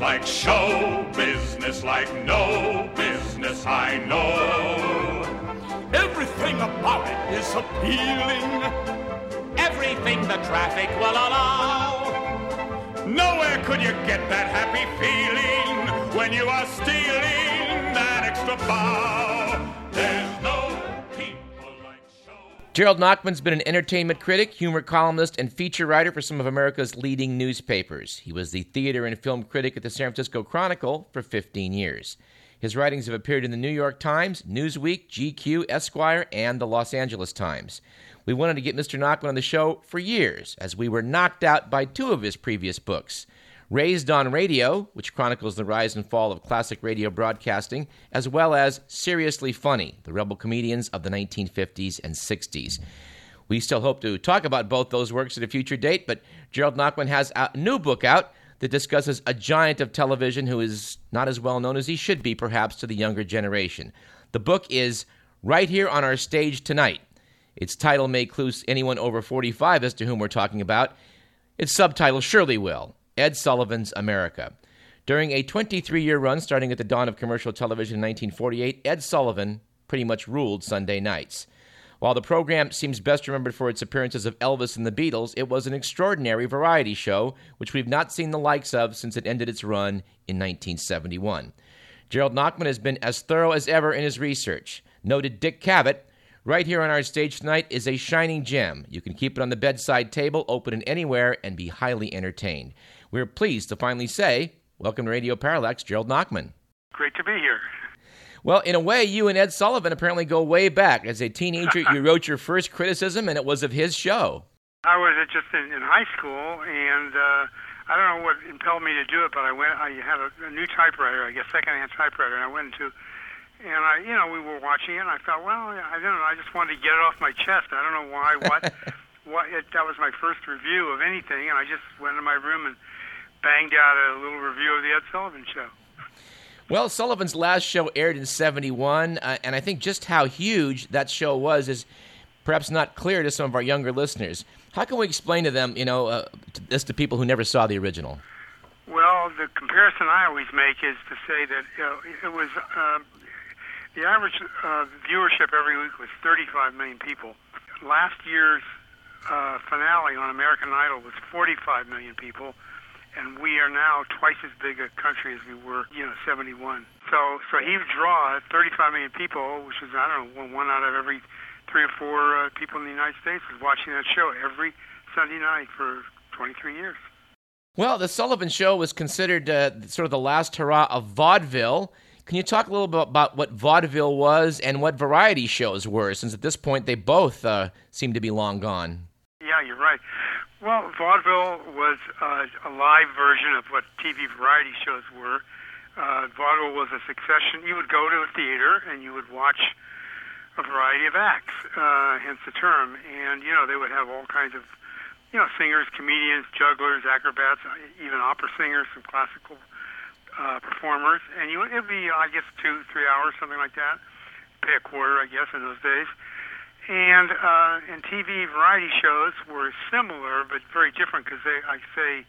Like show business like no business I know. Everything about it is appealing. Everything the traffic will allow. Nowhere could you get that happy feeling when you are stealing that extra bow. Gerald Nachman's been an entertainment critic, humor columnist, and feature writer for some of America's leading newspapers. He was the theater and film critic at the San Francisco Chronicle for 15 years. His writings have appeared in the New York Times, Newsweek, GQ, Esquire, and the Los Angeles Times. We wanted to get Mr. Nachman on the show for years, as we were knocked out by two of his previous books Raised on Radio, which chronicles the rise and fall of classic radio broadcasting, as well as Seriously Funny, the rebel comedians of the 1950s and 60s. We still hope to talk about both those works at a future date, but Gerald Nachman has a new book out that discusses a giant of television who is not as well known as he should be, perhaps, to the younger generation. The book is Right Here on Our Stage Tonight. Its title may clue anyone over 45 as to whom we're talking about. Its subtitle surely will Ed Sullivan's America. During a 23 year run starting at the dawn of commercial television in 1948, Ed Sullivan pretty much ruled Sunday nights. While the program seems best remembered for its appearances of Elvis and the Beatles, it was an extraordinary variety show, which we've not seen the likes of since it ended its run in 1971. Gerald Nachman has been as thorough as ever in his research. Noted Dick Cavett, right here on our stage tonight, is a shining gem. You can keep it on the bedside table, open it anywhere, and be highly entertained. We're pleased to finally say, Welcome to Radio Parallax, Gerald Nachman. Great to be here. Well, in a way, you and Ed Sullivan apparently go way back. As a teenager, you wrote your first criticism, and it was of his show. I was just in, in high school, and uh, I don't know what impelled me to do it, but I went. I had a, a new typewriter, I guess, secondhand typewriter, and I went into, and I, you know, we were watching it, and I thought, well, I don't know, I just wanted to get it off my chest. I don't know why, what, what. It, that was my first review of anything, and I just went in my room and banged out a little review of the Ed Sullivan Show. Well, Sullivan's last show aired in 71, uh, and I think just how huge that show was is perhaps not clear to some of our younger listeners. How can we explain to them, you know, uh, to, this to people who never saw the original? Well, the comparison I always make is to say that you know, it was uh, the average uh, viewership every week was 35 million people. Last year's uh, finale on American Idol was 45 million people, and we are now twice as big a country as we were, you know, 71. So, so he would draw 35 million people, which is I don't know one out of every three or four uh, people in the United States was watching that show every Sunday night for 23 years. Well, the Sullivan Show was considered uh, sort of the last hurrah of vaudeville. Can you talk a little bit about what vaudeville was and what variety shows were, since at this point they both uh, seem to be long gone? Yeah, you're right. Well, vaudeville was uh, a live version of what TV variety shows were. Uh, vaudeville was a succession. You would go to a theater and you would watch a variety of acts, uh, hence the term. And you know they would have all kinds of, you know, singers, comedians, jugglers, acrobats, even opera singers, some classical uh, performers. And you it'd be I guess two, three hours, something like that. Pay a quarter, I guess, in those days. And uh, and TV variety shows were similar but very different because they, I say,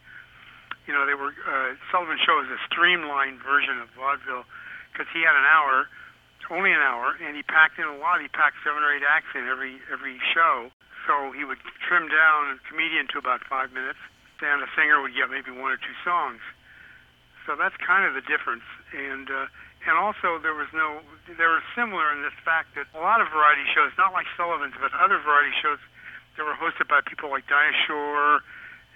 you know, they were uh, Sullivan Show is a streamlined version of vaudeville because he had an hour, only an hour, and he packed in a lot. He packed seven or eight acts in every every show. So he would trim down a comedian to about five minutes, and a singer would get maybe one or two songs. So that's kind of the difference. And uh, and also there was no they were similar in this fact that a lot of variety shows, not like Sullivan's, but other variety shows, that were hosted by people like Dinah Shore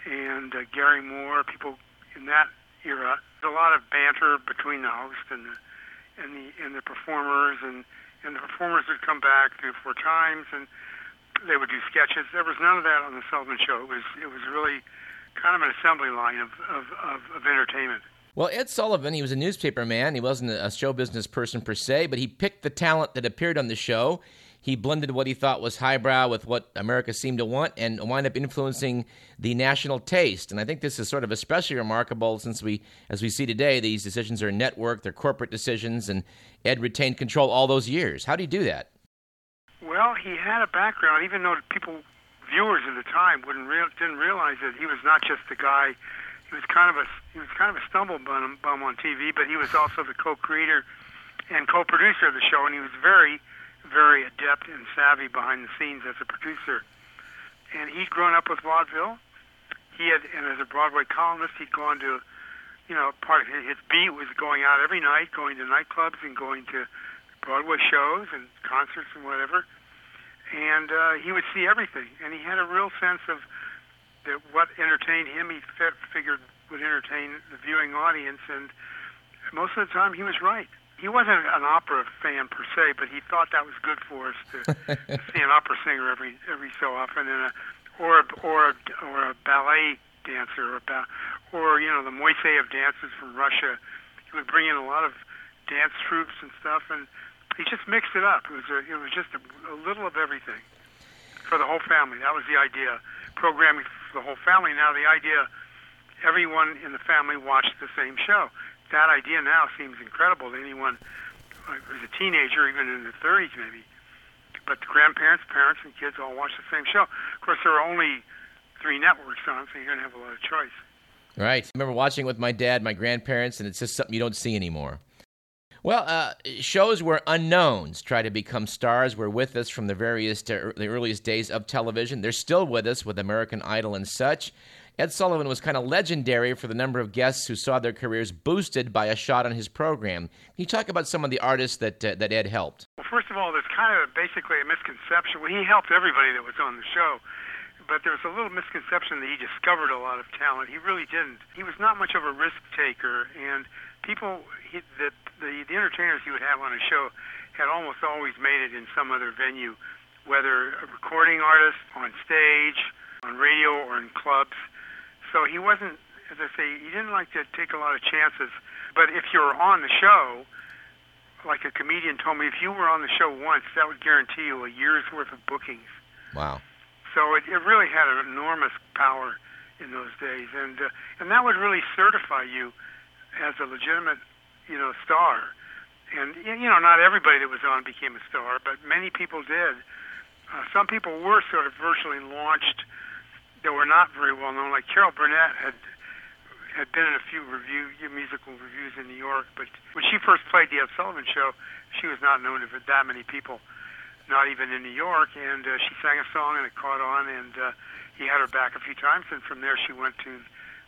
and uh, Garry Moore, people in that era. There's a lot of banter between the host and the and the and the performers, and and the performers would come back three or four times, and they would do sketches. There was none of that on the Sullivan Show. It was it was really kind of an assembly line of of, of, of entertainment. Well, Ed Sullivan, he was a newspaper man. He wasn't a show business person per se, but he picked the talent that appeared on the show. He blended what he thought was highbrow with what America seemed to want and wind up influencing the national taste. And I think this is sort of especially remarkable since we, as we see today, these decisions are network, they're corporate decisions, and Ed retained control all those years. How do you do that? Well, he had a background, even though people, viewers at the time, wouldn't didn't realize that he was not just the guy he was kind of a he was kind of a stumble bum, bum on TV, but he was also the co-creator and co-producer of the show, and he was very, very adept and savvy behind the scenes as a producer. And he'd grown up with vaudeville. He had, and as a Broadway columnist, he'd gone to, you know, part of his beat was going out every night, going to nightclubs and going to Broadway shows and concerts and whatever. And uh, he would see everything, and he had a real sense of that what entertained him. He f- figured would entertain the viewing audience, and most of the time he was right he wasn't an opera fan per se, but he thought that was good for us to, see an opera singer every every so often, and a, or a, or a, or a ballet dancer, or ba- or you know the Moiseyev dancers from Russia. He would bring in a lot of dance troupes and stuff, and he just mixed it up. It was a, it was just a, a little of everything for the whole family. That was the idea, programming for the whole family. Now the idea, everyone in the family watched the same show that idea now seems incredible to anyone who's a teenager, even in their 30s maybe. But the grandparents, parents, and kids all watch the same show. Of course, there are only three networks on, so you're going to have a lot of choice. Right. I remember watching with my dad, my grandparents, and it's just something you don't see anymore. Well, uh, shows where unknowns try to become stars were with us from the various uh, the earliest days of television. They're still with us with American Idol and such. Ed Sullivan was kind of legendary for the number of guests who saw their careers boosted by a shot on his program. Can you talk about some of the artists that uh, that Ed helped? Well, first of all, there's kind of basically a misconception. Well, he helped everybody that was on the show, but there was a little misconception that he discovered a lot of talent. He really didn't. He was not much of a risk taker, and people he, that the the entertainers he would have on his show had almost always made it in some other venue, whether a recording artist on stage, on radio, or in clubs so he wasn't, as I say, he didn't like to take a lot of chances. But if you were on the show, like a comedian told me, if you were on the show once, that would guarantee you a year's worth of bookings. Wow. So it, it really had an enormous power in those days, and uh, and that would really certify you as a legitimate, you know, star. And you know, not everybody that was on became a star, but many people did. Uh, some people were sort of virtually launched that were not very well known. Like Carol Burnett had had been in a few review musical reviews in New York, but when she first played the Ed Sullivan Show, she was not known to that many people, not even in New York. And uh, she sang a song and it caught on, and uh, he had her back a few times. And from there, she went to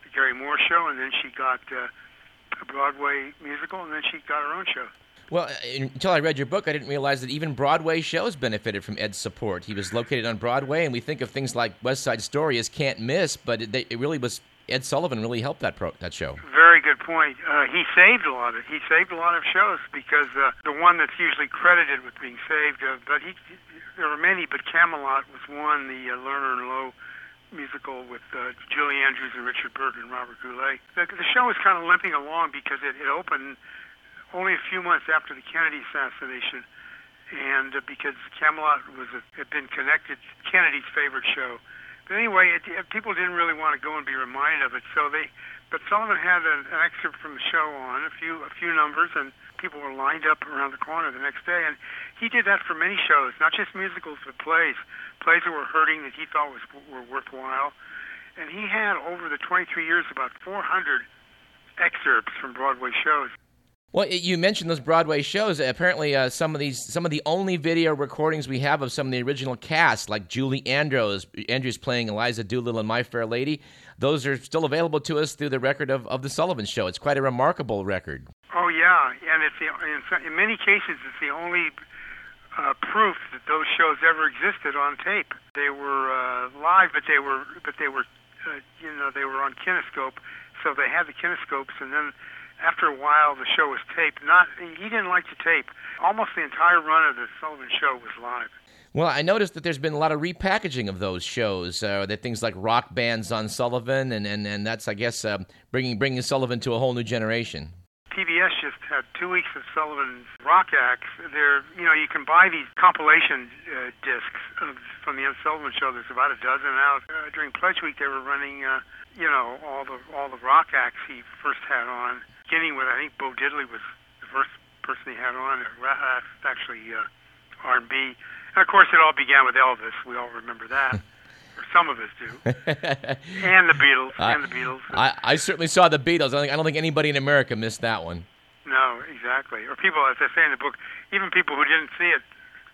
the Garry Moore Show, and then she got uh, a Broadway musical, and then she got her own show. Well, until I read your book, I didn't realize that even Broadway shows benefited from Ed's support. He was located on Broadway, and we think of things like West Side Story as can't miss, but it, it really was Ed Sullivan really helped that pro, that show. Very good point. Uh, he saved a lot of he saved a lot of shows because uh, the one that's usually credited with being saved, uh, but he there were many, but Camelot was one. The uh, Lerner and Loewe musical with uh, Julie Andrews and Richard Burton and Robert Goulet. The, the show was kind of limping along because it, it opened only a few months after the Kennedy assassination, and uh, because Camelot was a, had been connected Kennedy's favorite show. But anyway, it, it, people didn't really want to go and be reminded of it, so they. But Sullivan had an, an excerpt from the show on a few a few numbers, and people were lined up around the corner the next day. And he did that for many shows, not just musicals, but plays, plays that were hurting that he thought was were worthwhile. And he had over the 23 years about 400 excerpts from Broadway shows. Well, you mentioned those Broadway shows. Apparently, uh, some of these, some of the only video recordings we have of some of the original cast, like Julie Andrews, Andrews playing Eliza Doolittle in My Fair Lady, those are still available to us through the record of, of the Sullivan Show. It's quite a remarkable record. Oh yeah, and it's the, in, in many cases it's the only uh, proof that those shows ever existed on tape. They were uh, live, but they were but they were uh, you know they were on kinescope, so they had the kinescopes, and then after a while, the show was taped. Not he didn't like to tape. Almost the entire run of the Sullivan Show was live. Well, I noticed that there's been a lot of repackaging of those shows. Uh, that things like rock bands on Sullivan, and, and, and that's I guess uh, bringing bringing Sullivan to a whole new generation. PBS just had two weeks of Sullivan's rock acts. There, you know, you can buy these compilation uh, discs of, from the Ed Sullivan Show. There's about a dozen out. Uh, during Pledge Week, they were running, uh, you know, all the all the rock acts he first had on beginning with I think Bo Diddley was the first person he had on. Uh, actually uh, R&B, and of course it all began with Elvis. We all remember that. or Some of us do. and the Beatles. and the Beatles. I, I certainly saw the Beatles. I think, I don't think anybody in America missed that one. No, exactly. Or people, as I say in the book, even people who didn't see it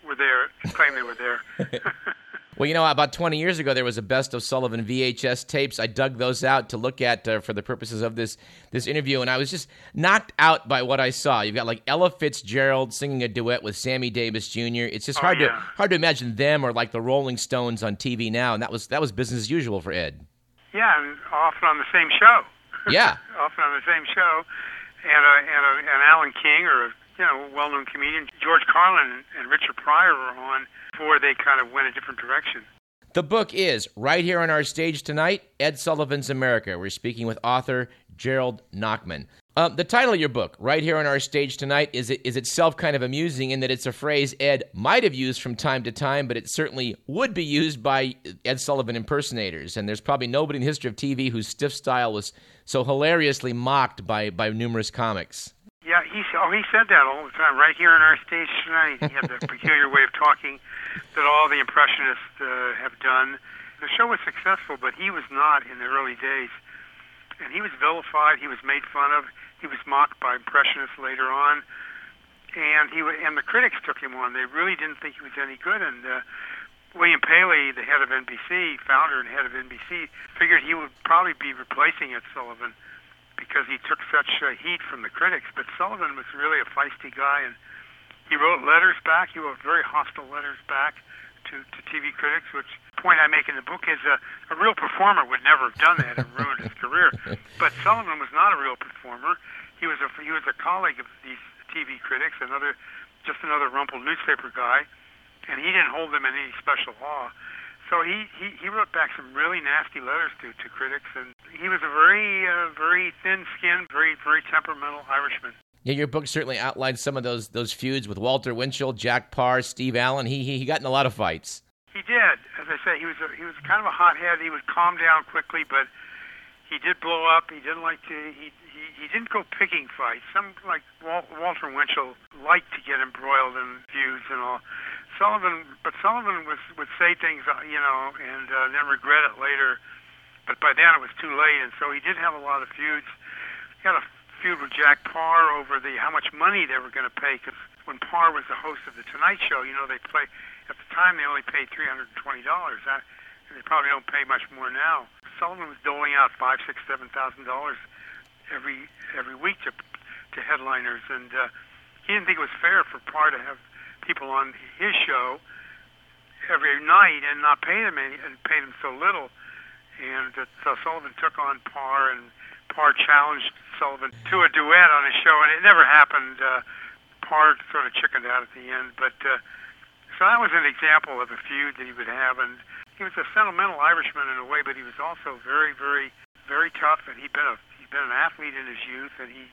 were there, claim they were there. Well, you know, about 20 years ago, there was a best of Sullivan VHS tapes. I dug those out to look at uh, for the purposes of this this interview, and I was just knocked out by what I saw. You've got like Ella Fitzgerald singing a duet with Sammy Davis Jr. It's just Oh, hard yeah. to hard to imagine them or like the Rolling Stones on TV now, and that was that was business as usual for Ed. yeah, and often on the same show. Yeah. often on the same show, and uh, and, uh, and Alan King or a you know well-known comedian George Carlin and Richard Pryor were on before they kind of went a different direction. The book is right here on our stage tonight Ed Sullivan's America. We're speaking with author Gerald Nachman. Uh, the title of your book, right here on our stage tonight, is, it, is itself kind of amusing in that it's a phrase Ed might have used from time to time, but it certainly would be used by Ed Sullivan impersonators. And there's probably nobody in the history of TV whose stiff style was so hilariously mocked by, by numerous comics. Yeah, he oh he said that all the time right here on our stage tonight. He had that peculiar way of talking that all the impressionists uh, have done. The show was successful, but he was not in the early days, and he was vilified. He was made fun of. He was mocked by impressionists later on, and he and the critics took him on. They really didn't think he was any good, and. Uh, William Paley, the head of NBC, founder and head of NBC, figured he would probably be replacing Ed Sullivan because he took such uh, heat from the critics. But Sullivan was really a feisty guy, and he wrote letters back. He wrote very hostile letters back to, to TV critics, which point I make in the book is a, a real performer would never have done that and ruined his career. But Sullivan was not a real performer. He was a he was a colleague of these TV critics, another just another rumpled newspaper guy, and he didn't hold them in any special awe. So he, he, he wrote back some really nasty letters to, to critics, and he was a very uh, very thin-skinned, very very temperamental Irishman. Yeah, your book certainly outlines some of those those feuds with Walter Winchell, Jack Paar, Steve Allen. He, he, he got in a lot of fights. He did, as I said, he was a, he was kind of a hothead. He would calm down quickly, but he did blow up. He didn't like to. He he, he didn't go picking fights. Some like Wal, Walter Winchell liked to get embroiled in feuds and all. Sullivan, but Sullivan was would say things, uh, you know, and uh, then regret it later. But by then it was too late, and so he did have a lot of feuds. He had a feud with Jack Paar over the how much money they were going to pay. Because when Paar was the host of the Tonight Show, you know, they play at the time they only paid three hundred and twenty dollars. They probably don't pay much more now. Sullivan was doling out five, six, seven thousand dollars every every week to to headliners, and uh, he didn't think it was fair for Paar to have people on his show every night and not pay them any, and pay them so little. And uh, so Sullivan took on Paar, and Paar challenged Sullivan to a duet on his show, and it never happened. Uh, Paar sort of chickened out at the end, but uh, so that was an example of a feud that he would have, and he was a sentimental Irishman in a way, but he was also very, very, very tough, and he'd been a he'd been an athlete in his youth, and he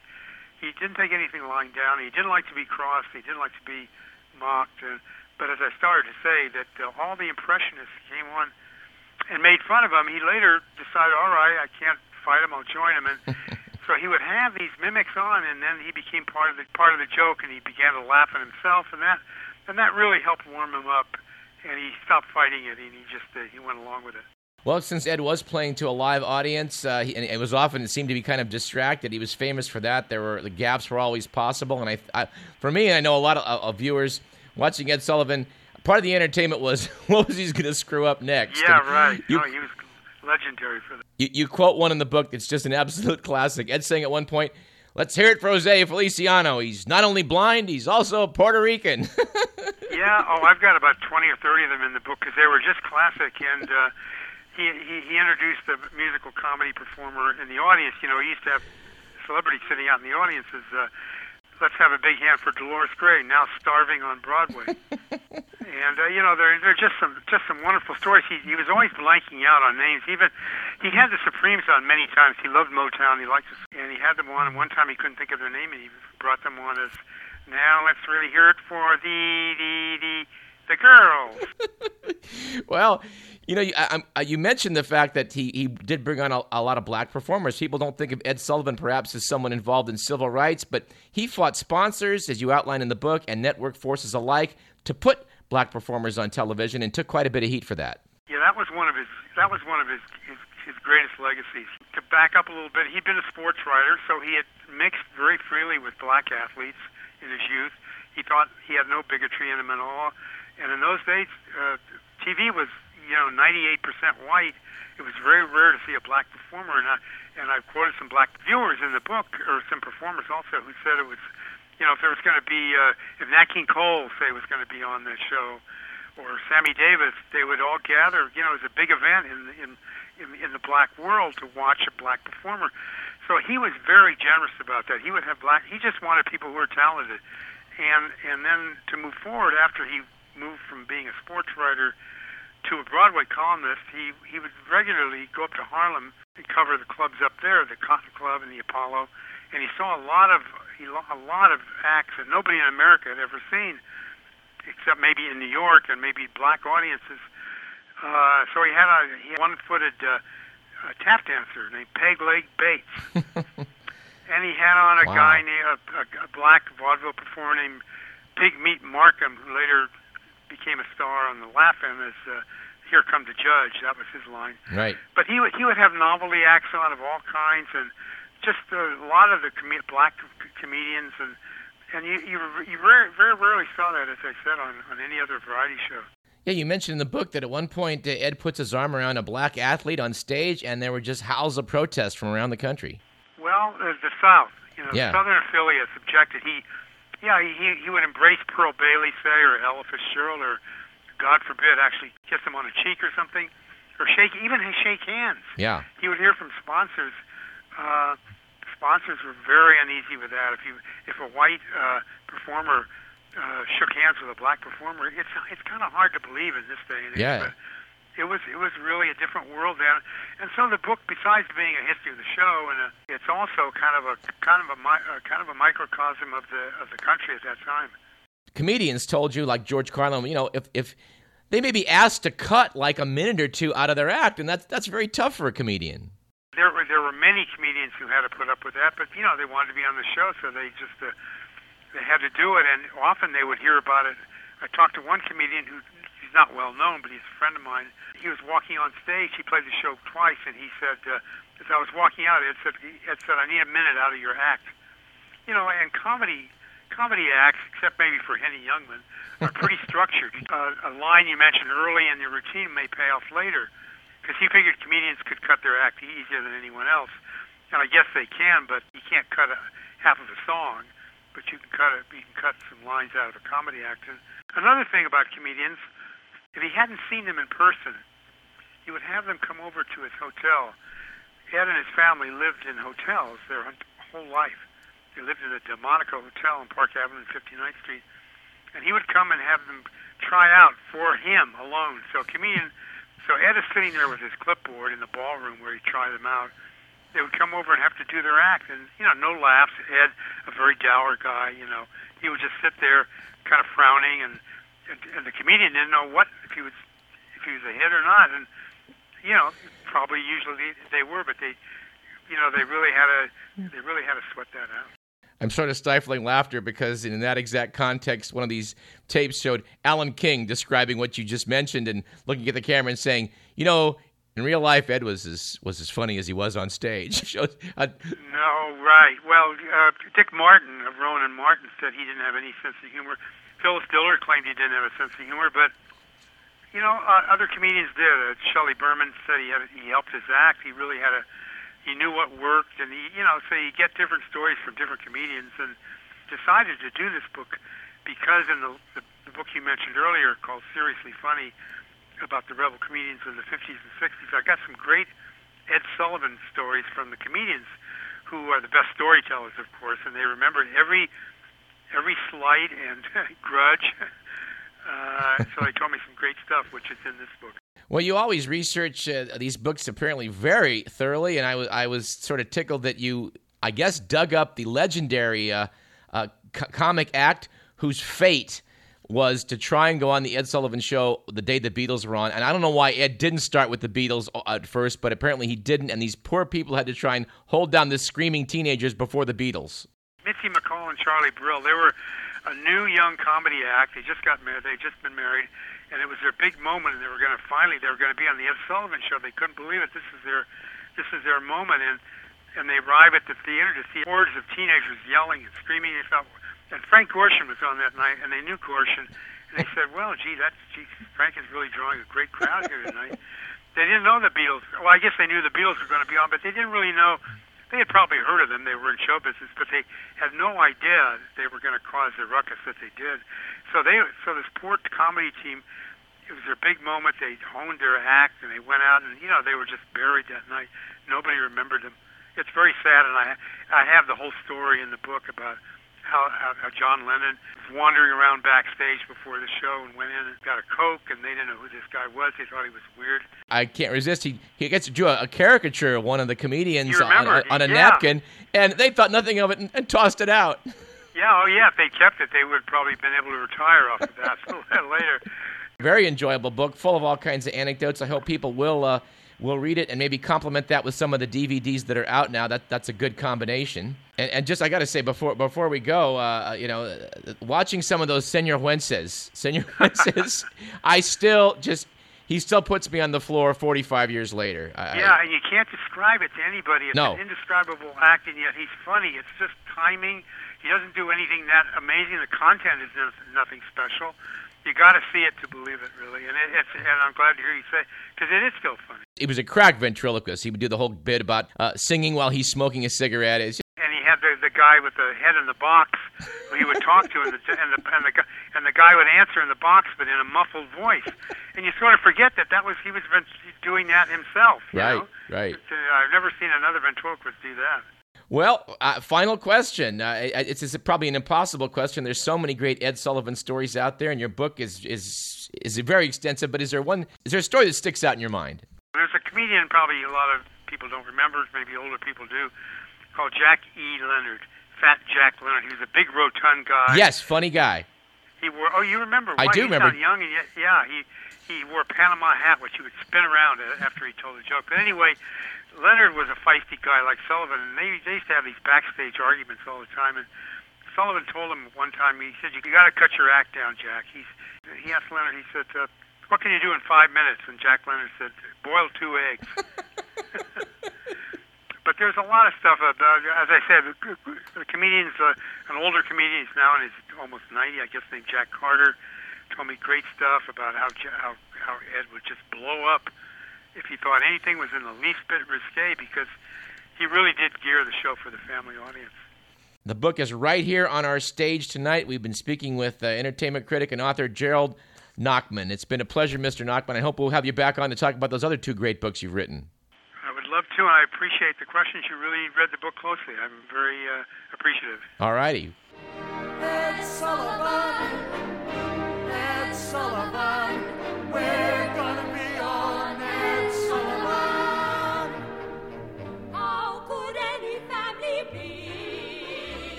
he didn't take anything lying down. He didn't like to be crossed. He didn't like to be mocked. And, but as I started to say, that uh, all the impressionists came on and made fun of him. He later decided, all right, I can't fight him. I'll join him. And so he would have these mimics on, and then he became part of the part of the joke, and he began to laugh at himself, and that and that really helped warm him up. And he stopped fighting it, and he just uh, he went along with it. Well, since Ed was playing to a live audience, uh, he, and it was often it seemed to be kind of distracted. He was famous for that. There were the gaps were always possible, and I, I for me, I know a lot of, of viewers watching Ed Sullivan. Part of the entertainment was what was he going to screw up next? Yeah, And right. You, no, he was legendary for that. you, you quote one in the book that's just an absolute classic. Ed saying at one point, "Let's hear it for Jose Feliciano. He's not only blind, he's also Puerto Rican." Yeah, oh, I've got about 20 or 30 of them in the book because they were just classic. And uh, he, he he introduced the musical comedy performer in the audience. You know, he used to have celebrities sitting out in the audience. As, uh, let's have a big hand for Dolores Gray, now starving on Broadway. and uh, you know, there there are just some just some wonderful stories. He he was always blanking out on names. Even he had the Supremes on many times. He loved Motown. He liked, to, and he had them on. And one time he couldn't think of their name, and he brought them on as. Now let's really hear it for the the the the girls. well, you know, you, I, I, uh, you mentioned the fact that he, he did bring on a, a, lot of black performers. People don't think of Ed Sullivan perhaps as someone involved in civil rights, but he fought sponsors, as you outline in the book, and network forces alike to put black performers on television and took quite a bit of heat for that. Yeah, that was one of his that was one of his, his his greatest legacies. To back up a little bit, he'd been a sports writer, so he had mixed very freely with black athletes in his youth. He thought he had no bigotry in him at all. And in those days, uh, TV was you know 98% white. It was very rare to see a black performer, and I, and I've quoted some black viewers in the book, or some performers also, who said it was, you know, if there was going to be, uh, if Nat King Cole say was going to be on this show, or Sammy Davis, they would all gather. You know, it was a big event in in in, in the black world to watch a black performer. So he was very generous about that. He would have black. He just wanted people who were talented, and and then to move forward after he moved from being a sports writer to a Broadway columnist, he he would regularly go up to Harlem and cover the clubs up there, the Cotton Club and the Apollo, and he saw a lot of he a lot of acts that nobody in America had ever seen, except maybe in New York and maybe black audiences. Uh, so he had a he had one-footed uh, a tap dancer named Peg Leg Bates, and he had on a Wow. guy named a, a, a black vaudeville performer named Pig Meat Markham, who later became a star on the Laugh-In as uh, "Here Come the Judge." That was his line. Right. But he would he would have novelty acts on of all kinds, and just a lot of the com- black c- comedians, and and you you, you very very rarely saw that, as I said, on on any other variety show. Yeah, you mentioned in the book that at one point uh, Ed puts his arm around a black athlete on stage, and there were just howls of protest from around the country. Well, uh, the South, you know, Yeah. Southern affiliates objected. He, yeah, he he would embrace Pearl Bailey, say, or Ella Fitzgerald, or God forbid, actually kiss him on the cheek or something, or shake even shake hands. Yeah. He would hear from sponsors. Uh, sponsors were very uneasy with that. If you if a white uh, performer uh, shook hands with a black performer, it's it's kind of hard to believe in this day and age. Yeah. But it was it was really a different world then, and so the book, besides being a history of the show, and a, it's also kind of a kind of a, mi- uh, kind of a microcosm of the of the country at that time. Comedians told you, like George Carlin, you know, if if they may be asked to cut like a minute or two out of their act, and that's that's very tough for a comedian. There were there were many comedians who had to put up with that, but you know they wanted to be on the show, so they just uh, they had to do it, and often they would hear about it. I talked to one comedian who he's not well known, but he's a friend of mine. He was walking on stage. He played the show twice, and he said, uh, as I was walking out, Ed said, Ed said, I need a minute out of your act. You know, and comedy comedy acts, except maybe for Henny Youngman, are pretty structured. Uh, a line you mentioned early in your routine may pay off later, because he figured comedians could cut their act easier than anyone else. And I guess they can, but you can't cut a, half of a song, but you can cut it. You can cut some lines out of a comedy act. And another thing about comedians, if he hadn't seen them in person, he would have them come over to his hotel. Ed and his family lived in hotels their whole life. They lived in a Delmonico Hotel on Park Avenue and 59th Street. And he would come and have them try out for him alone. So comedian, so Ed is sitting there with his clipboard in the ballroom where he tried them out. They would come over and have to do their act, and you know, no laughs. Ed, a very dour guy, you know, he would just sit there, kind of frowning, and and, and the comedian didn't know what if he was if he was a hit or not, and you know, probably usually they were, but they, you know, they really had to they really had to sweat that out. I'm sort of stifling laughter because in that exact context, one of these tapes showed Alan King describing what you just mentioned and looking at the camera and saying, you know, in real life, Ed was as was as funny as he was on stage. No, right. Well, uh, Dick Martin of Rowan and Martin said he didn't have any sense of humor. Phyllis Diller claimed he didn't have a sense of humor, but you know, uh, other comedians did. Uh, Shelley Berman said he had he helped his act. He really had a he knew what worked, and he you know so you get different stories from different comedians, and decided to do this book because in the the, the book you mentioned earlier called Seriously Funny about the rebel comedians in the 50s and 60s, I got some great Ed Sullivan stories from the comedians who are the best storytellers, of course, and they remembered every every slight and grudge. Uh, so they told me some great stuff, which is in this book. well, you always research uh, these books apparently very thoroughly, and I was I was sort of tickled that you, I guess, dug up the legendary uh, uh, co- comic act whose fate was to try and go on the Ed Sullivan Show the day the Beatles were on. And I don't know why Ed didn't start with the Beatles uh, at first, but apparently he didn't. And these poor people had to try and hold down the screaming teenagers before the Beatles. Mitzi McCall and Charlie Brill, they were a new young comedy act. They just got married. They'd just been married, and it was their big moment, and they were going to finally they were going to be on the Ed Sullivan Show. They couldn't believe it. This is their this is their moment, and and they arrive at the theater to see hordes of teenagers yelling and screaming. They felt, and Frank Gorshin was on that night, and they knew Gorshin, and they said, "Well, gee, that's gee, Frank is really drawing a great crowd here tonight." They didn't know the Beatles. Well, I guess they knew the Beatles were going to be on, but they didn't really know. They had probably heard of them. They were in show business, but they had no idea they were going to cause the ruckus that they did. So they, so this poor comedy team, it was their big moment. They honed their act, and they went out, and you know they were just buried that night. Nobody remembered them. It's very sad, and I, I have the whole story in the book about how, how, John Lennon was wandering around backstage before the show and went in and got a Coke, and they didn't know who this guy was. They thought he was weird. I can't resist. He he gets to do a, a caricature of one of the comedians on, a, on a yeah. napkin, and they thought nothing of it and, and tossed it out. Yeah, oh yeah, if they kept it, they would probably been able to retire off of that later. Very enjoyable book, full of all kinds of anecdotes. I hope people will uh, will read it and maybe complement that with some of the DVDs that are out now. That that's a good combination. And, and just I got to say before before we go, uh, you know, uh, watching some of those Senor Wences, Senor Wences, I still just he still puts me on the floor 45 years later. I, Yeah, and you can't describe it to anybody. It's No. an indescribable act, and yet he's funny. It's just timing. He doesn't do anything that amazing. The content is nothing special. You got to see it to believe it, really. And it, it's and I'm glad to hear you say because it is still funny. he was a crack ventriloquist. He would do the whole bit about uh, singing while he's smoking a cigarette. It's had the the guy with the head in the box who he would talk to, and the and the and the, and the guy would answer in the box, but in a muffled voice. And you sort of forget that that was he was doing that himself. You Right, know? right. Uh, I've never seen another ventriloquist do that. Well, uh, final question. Uh, it's, it's probably an impossible question. There's so many great Ed Sullivan stories out there, and your book is is is very extensive. But is there one? Is there a story that sticks out in your mind? There's a comedian probably a lot of people don't remember, maybe older people do, called Jack E. Leonard. Fat Jack Leonard. He was a big rotund guy. yes, funny guy. He wore. Oh, you remember? I Why, do he remember. young and yet, yeah, he he wore a Panama hat, which he would spin around after he told a joke. But anyway, Leonard was a feisty guy like Sullivan, and they they used to have these backstage arguments all the time. And Sullivan told him one time, he said, "You got to cut your act down, Jack." He's he asked Leonard. He said, uh, "What can you do in five minutes?" And Jack Leonard said, "Boil two eggs." But there's a lot of stuff about, as I said, the comedians, uh, an older comedian, he's now in his almost 90, I guess, named Jack Carter, told me great stuff about how how how Ed would just blow up if he thought anything was in the least bit risque because he really did gear the show for the family audience. The book is right here on our stage tonight. We've been speaking with uh, entertainment critic and author Gerald Nachman. It's been a pleasure, Mr. Nachman. I hope we'll have you back on to talk about those other two great books you've written. I would love to, and I appreciate the questions. You really read the book closely. I'm very uh, appreciative. All righty.